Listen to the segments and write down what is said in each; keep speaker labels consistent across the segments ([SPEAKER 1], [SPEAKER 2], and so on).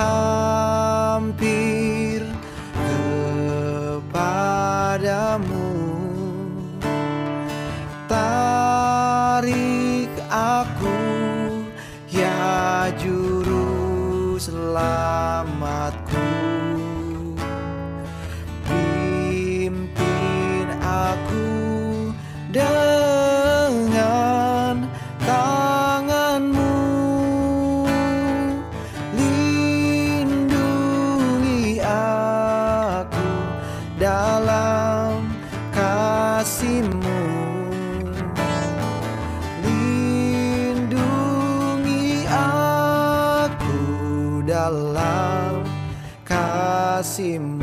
[SPEAKER 1] Datang dalam kasihmu. Lindungi aku dalam kasihmu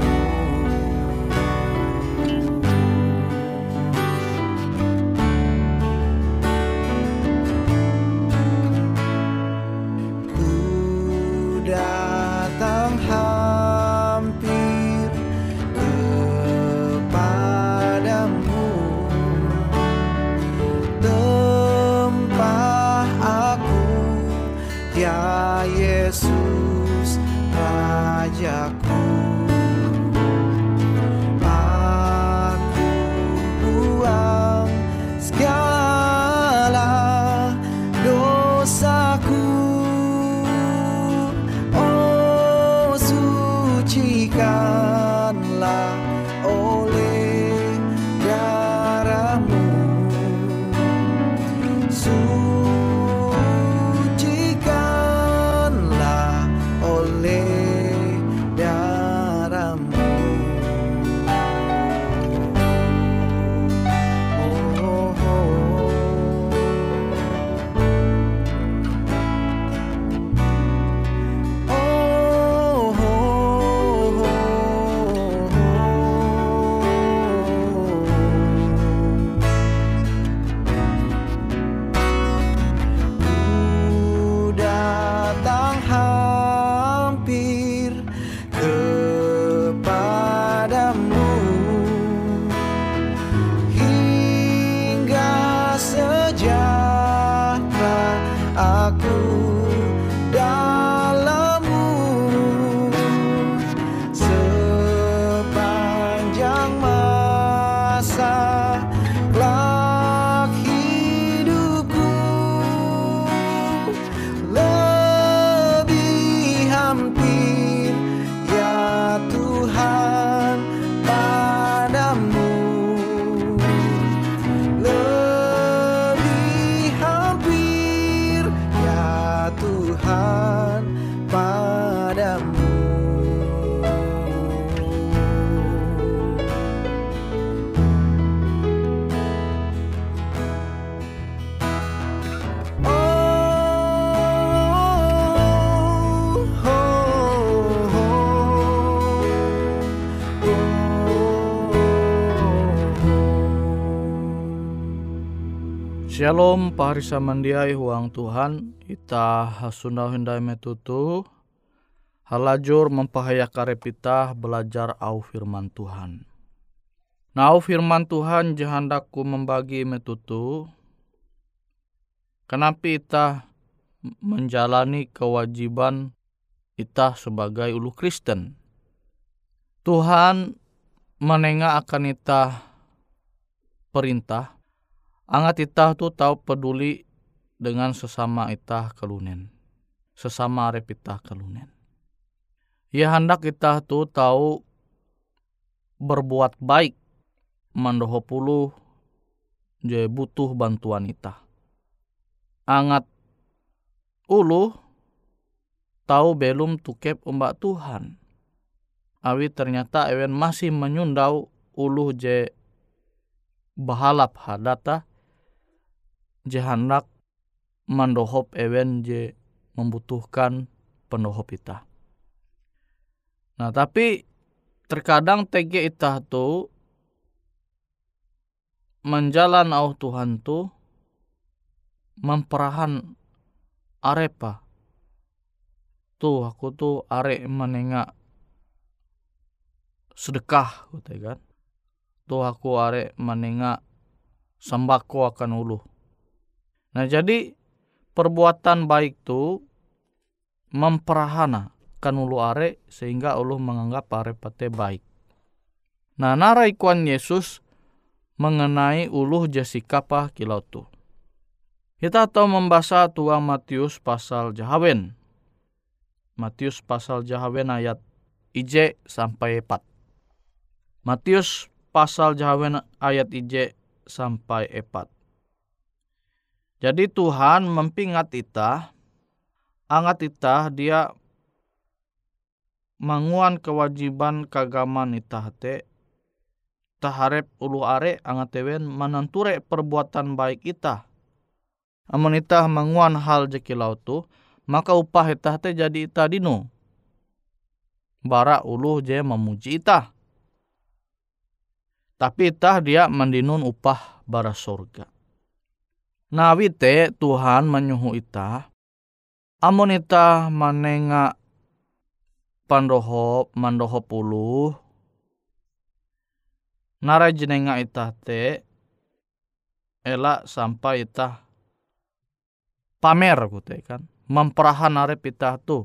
[SPEAKER 2] Shalom paharisa mandiai huang Tuhan. Ita hasundau hindai metutu. Halajur mempahaya karepita belajar au firman Tuhan. Nah au firman Tuhan jahandaku membagi metutu. Kenapa ita menjalani kewajiban ita sebagai ulu Kristen? Tuhan menengah akan ita perintah angat itah tu tahu peduli dengan sesama itah kelunen. Sesama arep itah kelunen. Ya hendak kita tu tahu berbuat baik mandoho puluh je butuh bantuan itah. Angat ulu tahu belum tukep umbak Tuhan. Awi ternyata ewen masih menyundau ulu je bahalap hadata je hendak mandohop ewen je membutuhkan pendohop ita. Nah tapi terkadang TG ita tu menjalan au Tuhan tu memperahan arepa. Tuh aku tuh are menengak sedekah kan. Tuh aku are menengak sembako akan ulu. Nah jadi perbuatan baik tu memperahana kan ulu are sehingga ulu menganggap are pate baik. Nah narai kuan Yesus mengenai uluh Jessica pa kilau tu. Kita tahu membaca tuang Matius pasal Jahawen. Matius pasal Jahawen ayat IJ sampai 4. Matius pasal Jahawen ayat IJ sampai 4. Jadi Tuhan mempingat kita, angat kita dia manguan kewajiban kagaman ita te taharep ulu are angat tewen mananture perbuatan baik ita. Amun ita manguan hal jekilau tu, maka upah ita te jadi ita dino. Bara ulu je memuji ita. Tapi ita dia mendinun upah bara surga. Nawi te Tuhan menyuhu ita. Amun ita manenga pandoho mandoho puluh. Nara jenenga ita te elak sampai ita pamer kute kan memperahan arep ita tu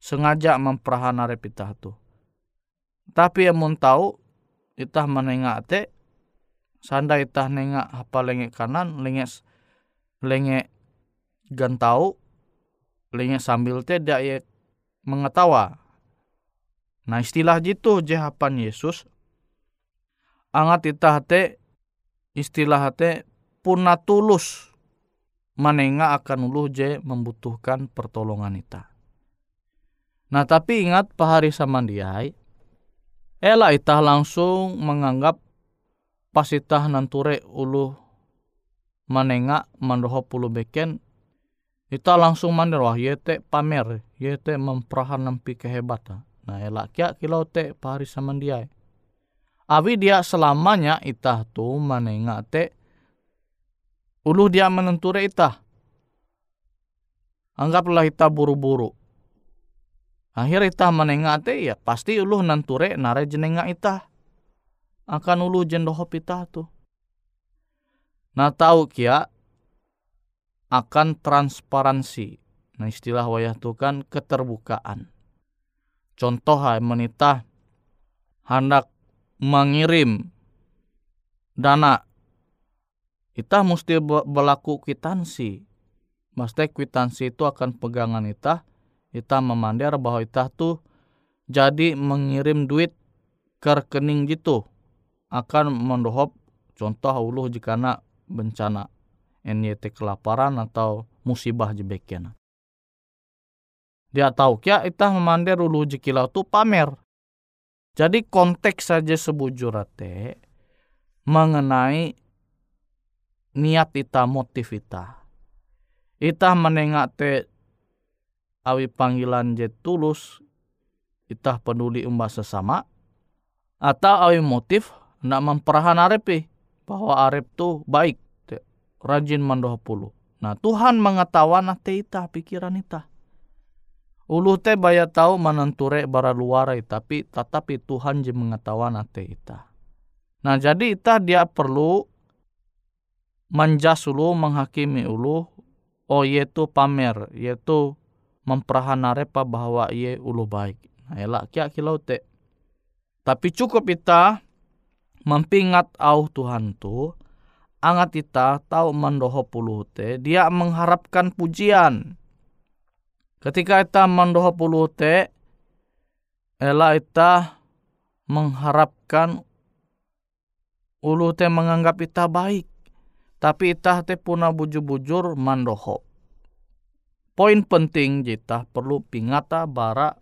[SPEAKER 2] sengaja memperahan arep ita tu tapi amun tahu ita menengak te sanda itah nenga apa lenge kanan lenge lenge gantau lenge sambil te dia ye mengetawa. Nah istilah jitu jahapan Yesus angat itah te istilah te puna tulus menenga akan ulu je membutuhkan pertolongan ita. Nah tapi ingat pahari samandiai, ela itah langsung menganggap pasitah nanture ulu manenga mandoho pulu beken ita langsung mandir wah yete pamer yete memperahan nampi kehebatan. Nah elak kia kilau te pari samandiai awi dia selamanya ita tu manenga te ulu dia menenture ita. Anggaplah ita buru-buru. Akhir ita menenga te ya pasti ulu nanture nare jenenga ita akan ulu jendoho pita tu. Nah tahu kia akan transparansi. Nah istilah wayah tu kan keterbukaan. Contoh hai menita hendak mengirim dana kita mesti berlaku kwitansi. Mesti kwitansi itu akan pegangan kita. Kita memandir bahwa kita tuh jadi mengirim duit ke rekening gitu akan mendohop contoh uluh jika nak bencana NYT kelaparan atau musibah jebeknya. Dia tahu kia itah memandir ulu jikilau tu pamer. Jadi konteks saja sebujurate mengenai niat ita motif ita. Ita menengak te awi panggilan je tulus ita peduli umbah sesama atau awi motif nak memperahan arep bahwa arep tu baik rajin mandoh pulu. Nah Tuhan mengetahuan te ita pikiran ita. Ulu te baya tahu menenture bara luar tapi tetapi Tuhan je mengetahuan te ita. Nah jadi ita dia perlu manjas ulu menghakimi ulu oh yaitu pamer yaitu memperahan arepa bahwa ye ulu baik. Nah elak kia kilau te. Tapi cukup ita mempingat au Tuhan tu
[SPEAKER 3] angat ita tahu mandoho puluh te dia mengharapkan pujian. Ketika ita mandoho puluh te ela ita mengharapkan ulu te menganggap ita baik. Tapi ita te puna bujur-bujur mandoho. Poin penting kita perlu pingata bara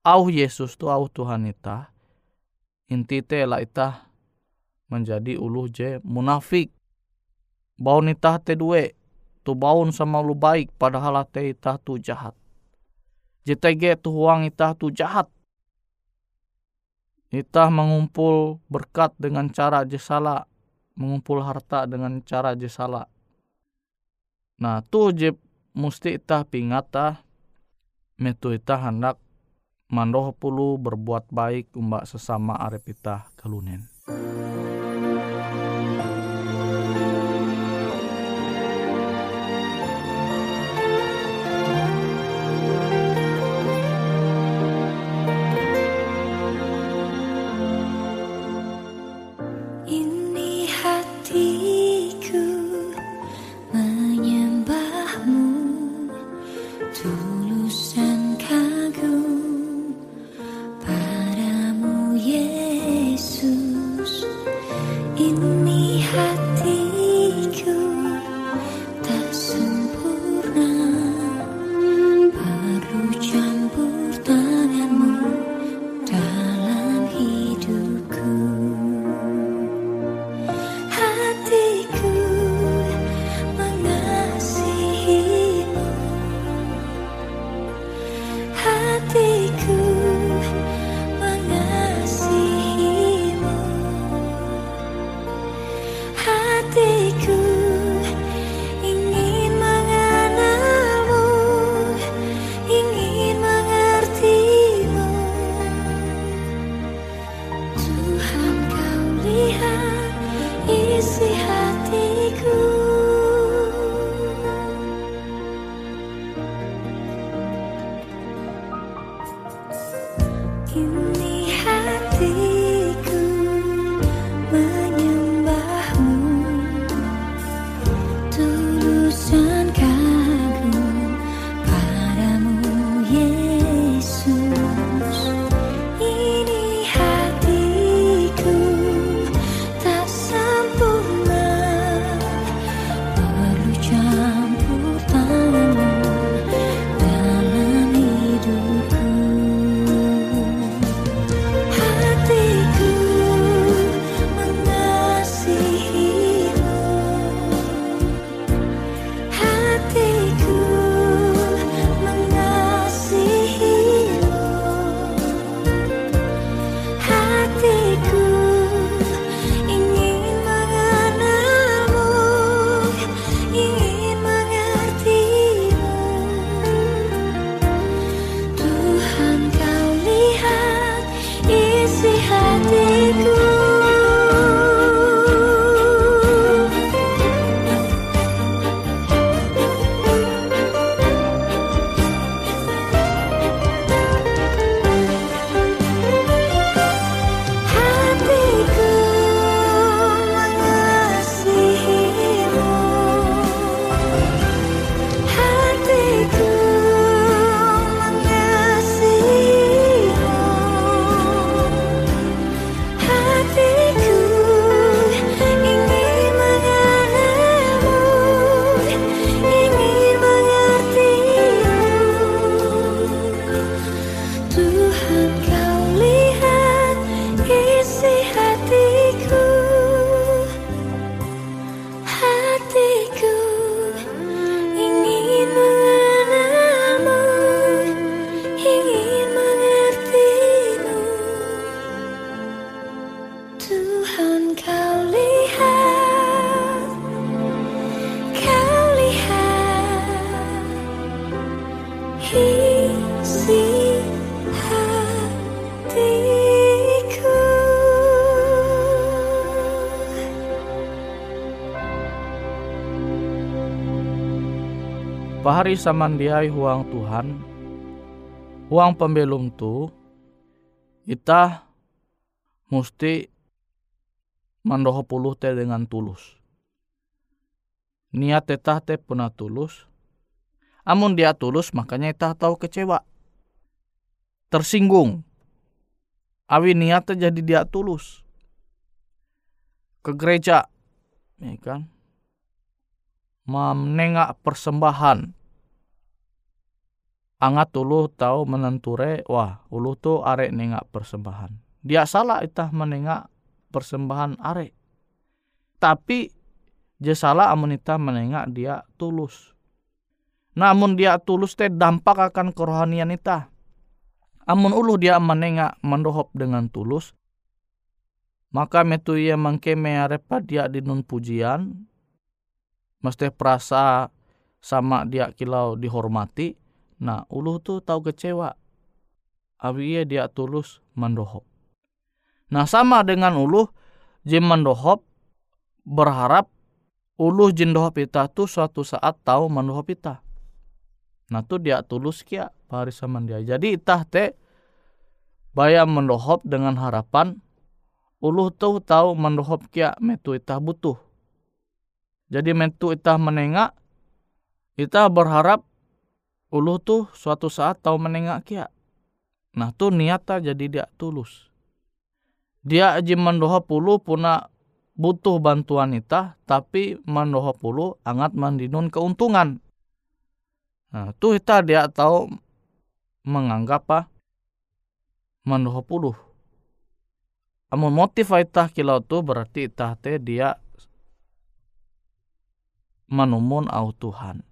[SPEAKER 3] au Yesus tu au Tuhan ita. Inti te la ita menjadi ulu je munafik. Bau nita te due tu baun sama lu baik padahal te ita tu jahat. JTG tu huang ita tu jahat. Ita mengumpul berkat dengan cara jesala, mengumpul harta dengan cara jesala. Nah, tu je musti ita pingata metu ita hendak mandoh pulu berbuat baik umbak sesama arep ita kalunen. Pahari samandiai huang Tuhan, huang pembelum tu, kita mesti mandoho puluh teh dengan tulus.
[SPEAKER 2] niat tetah te puna tulus. Amun dia tulus makanya itah tahu kecewa. Tersinggung. Awi niat jadi dia tulus. Ke gereja. Ya kan? Menengak persembahan. Angat ulu tahu menenture, wah ulu tuh arek nengak persembahan. Dia salah itah menengak persembahan arek. Tapi je salah amun itah menengak dia tulus. Namun dia tulus teh dampak akan kerohanian itah. Amun ulu dia menengak mendohop dengan tulus, maka metu ia mangkeme arepa dia dinun pujian, mesti perasa sama dia kilau dihormati, Nah, ulu tuh tahu kecewa. Abi ia dia tulus mendohop. Nah, sama dengan ulu, jim mendohop berharap ulu jendohop kita tuh suatu saat tahu mendohop kita. Nah, tuh dia tulus kia pari sama dia. Jadi itah te bayam mendohop dengan harapan ulu tuh tahu mendohop kia metu itah butuh. Jadi metu itah menengak, itah berharap ulu tuh suatu saat tahu menengak kia. Nah tuh niata jadi dia tulus. Dia aji mendoha pulu puna butuh bantuan ita, tapi mendoha pulu angat mandinun keuntungan. Nah tuh ita dia tahu menganggap apa mendoha pulu. Amun motif ita kilau tuh berarti ita teh dia menumun au Tuhan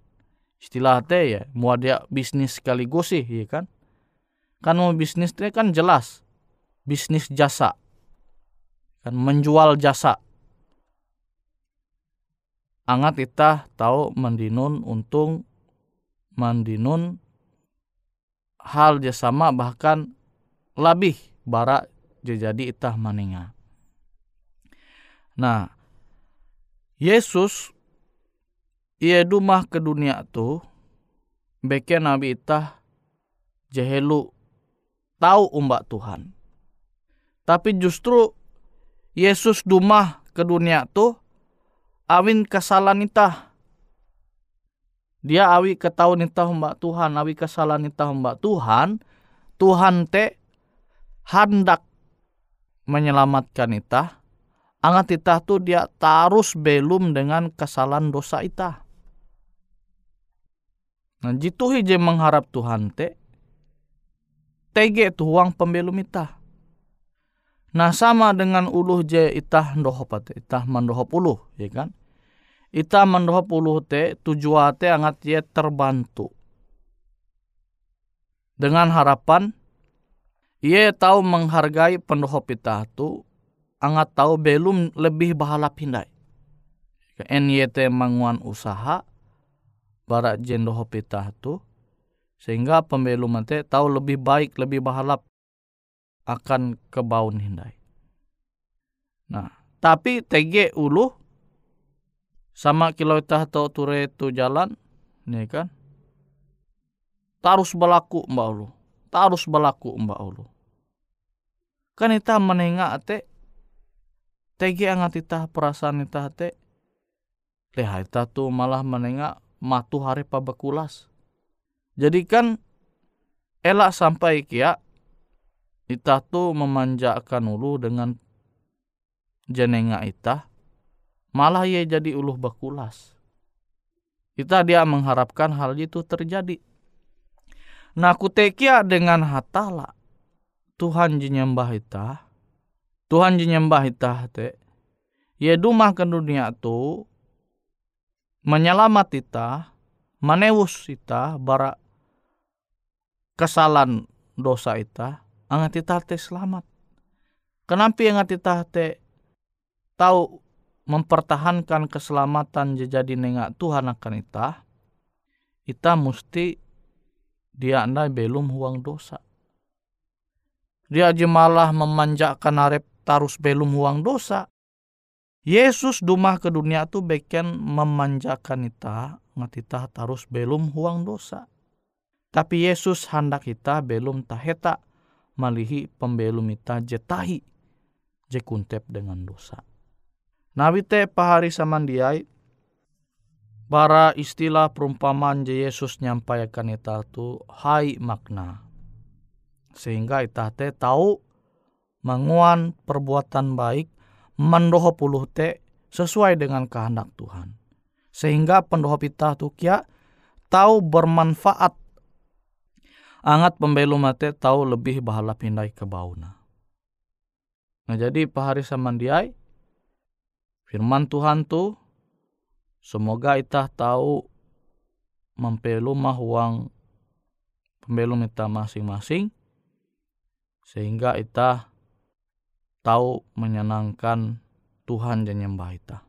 [SPEAKER 2] istilah teh ya mau dia bisnis sekaligus sih ya kan? Kan mau bisnis teh kan jelas bisnis jasa. Kan menjual jasa. Angat kita tahu mendinun untung mendinun hal jasama bahkan lebih bara jadi itah maninga. Nah, Yesus ia dumah ke dunia tu beke nabi itah jehelu tahu umbak Tuhan. Tapi justru Yesus dumah ke dunia tu awin kesalahan itah. Dia awi ketahuan itah umbak Tuhan, awi kesalahan itah umbak Tuhan, Tuhan te hendak menyelamatkan itah. Angat itah tu dia tarus belum dengan kesalahan dosa itah. Nah jitu hije mengharap Tuhan te tege tuang pembelum itah. Nah sama dengan uluh je itah ndohop te itah mandohop uluh ya kan. Itah mandohop uluh te tujuan te angat ye terbantu. Dengan harapan ia tahu menghargai pendohop itah tu angat tahu belum lebih bahala pindai. NYT manguan usaha bara jendo hopita tu sehingga pembelu mate tahu lebih baik lebih bahalap akan kebaun hindai. Nah, tapi tege ulu sama kilo itah tau ture tu jalan, nih kan? Tarus berlaku mbak ulu, tarus berlaku mbak ulu. Kan itah menengak te, tege angat itah perasaan itah te, leha itah tu malah menengak matu hari pabakulas. Jadi kan elak sampai kia ita tu memanjakan ulu dengan jenenga ita malah ia jadi uluh bakulas. Kita dia mengharapkan hal itu terjadi. Nah kutekia dengan hatala Tuhan jenyembah ita Tuhan jenyembah ita te ye dumah ke dunia tu menyelamat ita, manewus ita bara kesalahan dosa ita, angat ita te selamat. Kenapa angat ita te tahu mempertahankan keselamatan jadi nengak Tuhan akan ita, ita mesti dia anda belum huang dosa. Dia jemalah memanjakan arep tarus belum huang dosa. Yesus dumah ke dunia tu beken memanjakan kita, ngatita harus belum huang dosa. Tapi Yesus hendak kita belum taheta malihi pembelum kita jetahi jekuntep dengan dosa. Nabi te pahari samandiai
[SPEAKER 3] bara istilah perumpamaan je Yesus nyampaikan ita tu hai makna sehingga ita te tahu menguan perbuatan baik mendoho puluh te sesuai dengan kehendak Tuhan sehingga pendoho pita tu kia tahu bermanfaat angat pembelu mate tahu lebih bahala pindai ke bauna. Nah jadi pahari samandiai firman Tuhan tu Semoga itah tahu mempelumah uang pembelum kita masing-masing sehingga itah tahu menyenangkan Tuhan dan nyembah itah.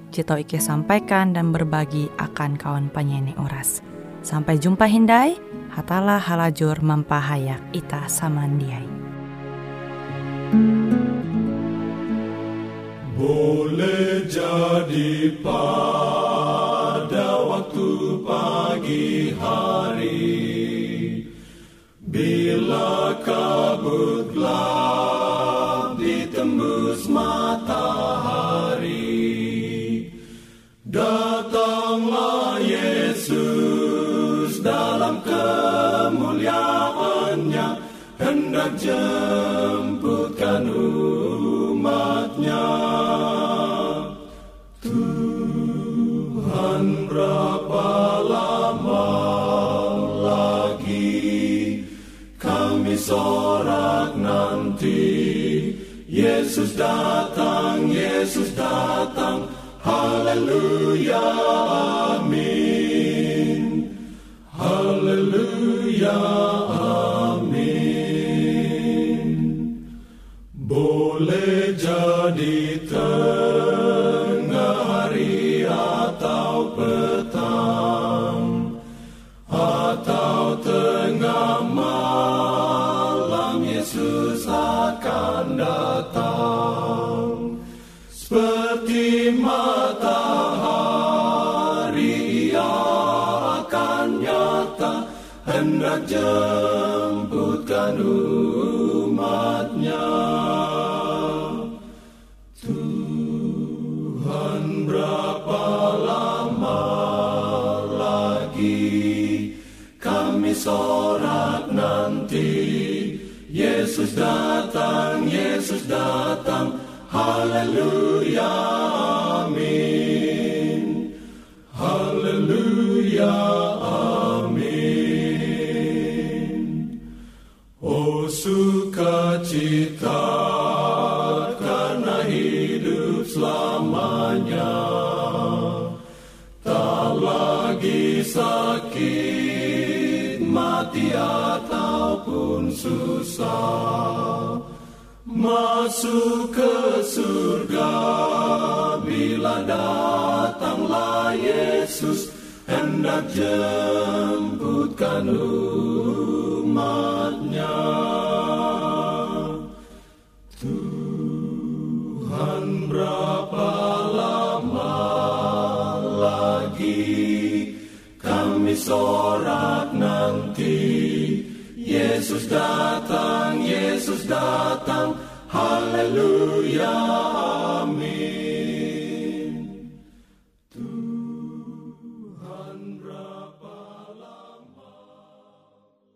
[SPEAKER 4] jito Ike sampaikan dan berbagi akan kawan penyanyi Uras. Sampai jumpa Hindai, hatalah halajur mempahayak ita samandiai.
[SPEAKER 5] Boleh jadi pada waktu pagi hari Bila kabut gelap sorak nanti. Yesus datang, Yesus datang, haleluya, hendak jemputkan umatnya. Tuhan berapa lama lagi kami sorak nanti? Yesus datang, Yesus datang, haleluya, hidup selamanya. Tak lagi sakit, mati ataupun susah. Masuk ke surga bila datanglah Yesus Hendak jemputkan umatnya sorak nanti Yesus datang, Yesus datang, haleluya, amin.